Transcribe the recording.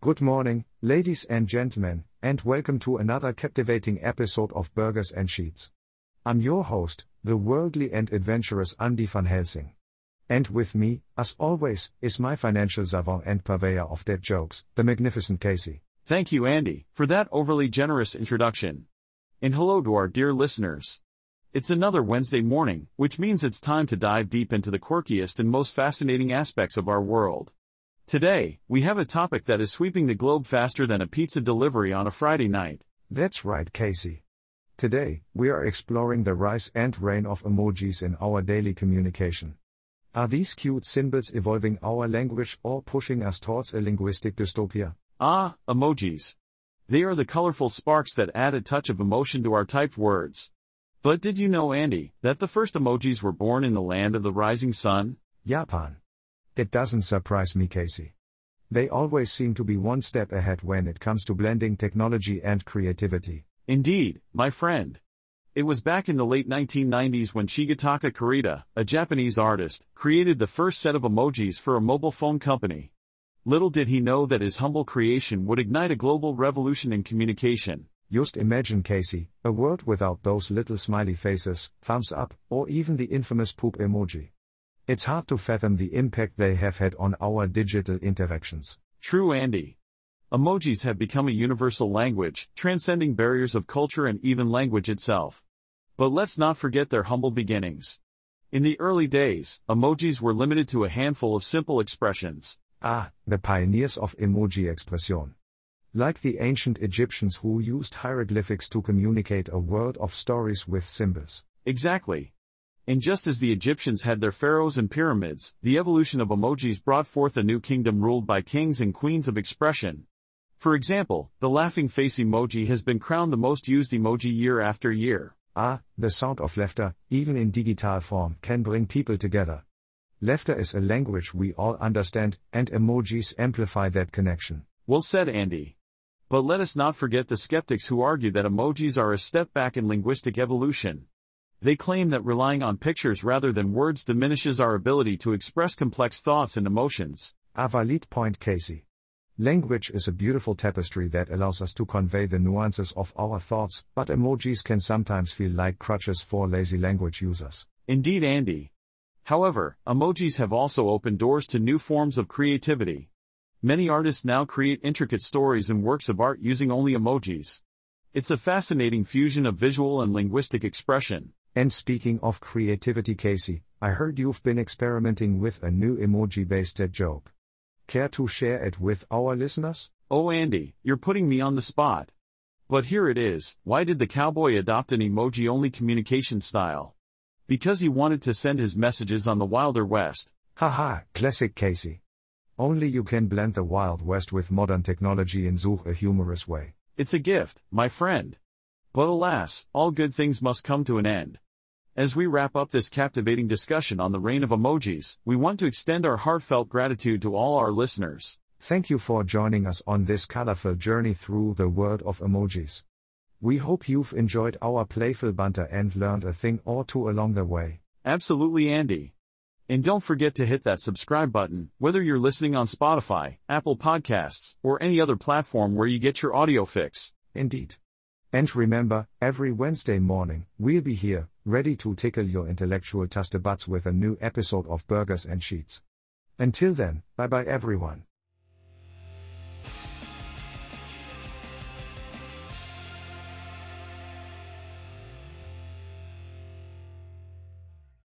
Good morning, ladies and gentlemen, and welcome to another captivating episode of Burgers and Sheets. I'm your host, the worldly and adventurous Andy van Helsing. And with me, as always, is my financial savant and purveyor of dead jokes, the magnificent Casey. Thank you, Andy, for that overly generous introduction. And hello to our dear listeners. It's another Wednesday morning, which means it's time to dive deep into the quirkiest and most fascinating aspects of our world. Today, we have a topic that is sweeping the globe faster than a pizza delivery on a Friday night. That's right, Casey. Today, we are exploring the rise and reign of emojis in our daily communication. Are these cute symbols evolving our language or pushing us towards a linguistic dystopia? Ah, emojis. They are the colorful sparks that add a touch of emotion to our typed words. But did you know, Andy, that the first emojis were born in the land of the rising sun? Japan. It doesn't surprise me, Casey. They always seem to be one step ahead when it comes to blending technology and creativity. Indeed, my friend. It was back in the late 1990s when Shigetaka Kurita, a Japanese artist, created the first set of emojis for a mobile phone company. Little did he know that his humble creation would ignite a global revolution in communication. Just imagine, Casey, a world without those little smiley faces, thumbs up, or even the infamous poop emoji. It's hard to fathom the impact they have had on our digital interactions. True, Andy. Emojis have become a universal language, transcending barriers of culture and even language itself. But let's not forget their humble beginnings. In the early days, emojis were limited to a handful of simple expressions. Ah, the pioneers of emoji expression. Like the ancient Egyptians who used hieroglyphics to communicate a world of stories with symbols. Exactly. And just as the Egyptians had their pharaohs and pyramids, the evolution of emojis brought forth a new kingdom ruled by kings and queens of expression. For example, the laughing face emoji has been crowned the most used emoji year after year. Ah, the sound of laughter, even in digital form, can bring people together. Laughter is a language we all understand, and emojis amplify that connection. Well said, Andy. But let us not forget the skeptics who argue that emojis are a step back in linguistic evolution. They claim that relying on pictures rather than words diminishes our ability to express complex thoughts and emotions. A valid point, Casey. Language is a beautiful tapestry that allows us to convey the nuances of our thoughts, but emojis can sometimes feel like crutches for lazy language users. Indeed, Andy. However, emojis have also opened doors to new forms of creativity. Many artists now create intricate stories and works of art using only emojis. It's a fascinating fusion of visual and linguistic expression. And speaking of creativity, Casey, I heard you've been experimenting with a new emoji based joke. Care to share it with our listeners? Oh, Andy, you're putting me on the spot. But here it is why did the cowboy adopt an emoji only communication style? Because he wanted to send his messages on the Wilder West. Haha, classic Casey. Only you can blend the Wild West with modern technology in such a humorous way. It's a gift, my friend. But alas, all good things must come to an end. As we wrap up this captivating discussion on the reign of emojis, we want to extend our heartfelt gratitude to all our listeners. Thank you for joining us on this colorful journey through the world of emojis. We hope you've enjoyed our playful banter and learned a thing or two along the way. Absolutely, Andy. And don't forget to hit that subscribe button, whether you're listening on Spotify, Apple Podcasts, or any other platform where you get your audio fix. Indeed. And remember, every Wednesday morning, we'll be here, ready to tickle your intellectual butts with a new episode of Burgers and Sheets. Until then, bye bye everyone.